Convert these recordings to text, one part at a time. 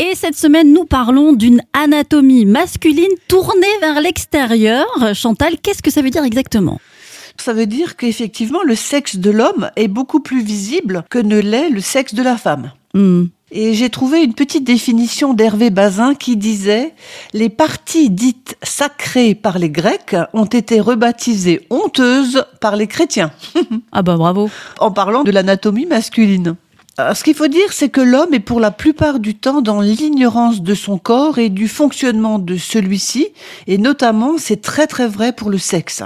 Et cette semaine, nous parlons d'une anatomie masculine tournée vers l'extérieur. Chantal, qu'est-ce que ça veut dire exactement? Ça veut dire qu'effectivement, le sexe de l'homme est beaucoup plus visible que ne l'est le sexe de la femme. Hmm. Et j'ai trouvé une petite définition d'Hervé Bazin qui disait Les parties dites sacrées par les Grecs ont été rebaptisées honteuses par les chrétiens. Ah bah bravo. en parlant de l'anatomie masculine. Alors, ce qu'il faut dire, c'est que l'homme est pour la plupart du temps dans l'ignorance de son corps et du fonctionnement de celui-ci, et notamment, c'est très très vrai pour le sexe.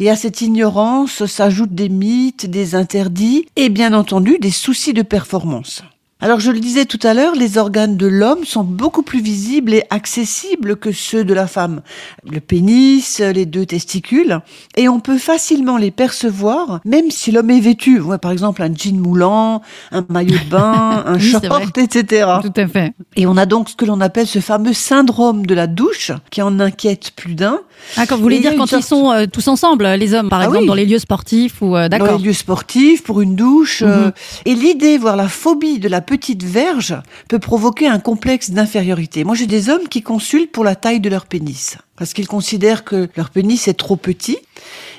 Et à cette ignorance s'ajoutent des mythes, des interdits et bien entendu des soucis de performance. Alors je le disais tout à l'heure, les organes de l'homme sont beaucoup plus visibles et accessibles que ceux de la femme. Le pénis, les deux testicules, et on peut facilement les percevoir, même si l'homme est vêtu. Ouais, par exemple un jean moulant, un maillot de bain, un Oui, short, etc. Tout à fait. Et on a donc ce que l'on appelle ce fameux syndrome de la douche, qui en inquiète plus d'un. Ah, quand vous voulez Et dire quand ils sont euh, tous ensemble, les hommes, par Ah exemple, oui. dans les lieux sportifs ou euh, dans d'accord. les lieux sportifs, pour une douche. Mhm. euh, et l'idée, voire la phobie de la petite verge peut provoquer un complexe d'infériorité. Moi, j'ai des hommes qui consultent pour la taille de leur pénis. Parce qu'ils considèrent que leur pénis est trop petit.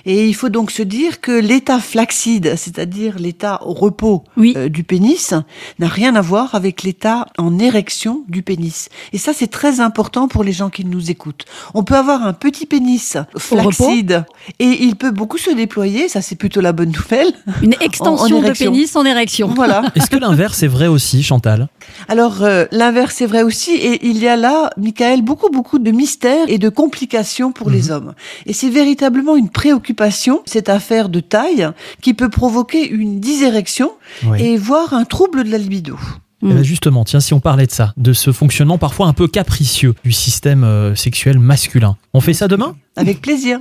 Et il faut donc se dire que l'état flaccide, c'est-à-dire l'état au repos Oui. euh, du pénis, n'a rien à voir avec l'état en érection du pénis. Et ça, c'est très important pour les gens qui nous écoutent. On peut avoir un petit pénis flaccide et il peut beaucoup se déployer. Ça, c'est plutôt la bonne nouvelle. Une extension de érection. pénis en érection. Voilà. Est-ce que l'inverse est vrai aussi, Chantal? Alors, euh, l'inverse est vrai aussi. Et il y a là, Michael, beaucoup, beaucoup de mystères et de complications pour les hommes. Et c'est véritablement une préoccupation, cette affaire de taille, qui peut provoquer une dysérection Oui. et voire un trouble de la libido. Eh ben justement, tiens, si on parlait de ça, de ce fonctionnement parfois un peu capricieux du système euh, sexuel masculin, on fait ça demain? Avec plaisir.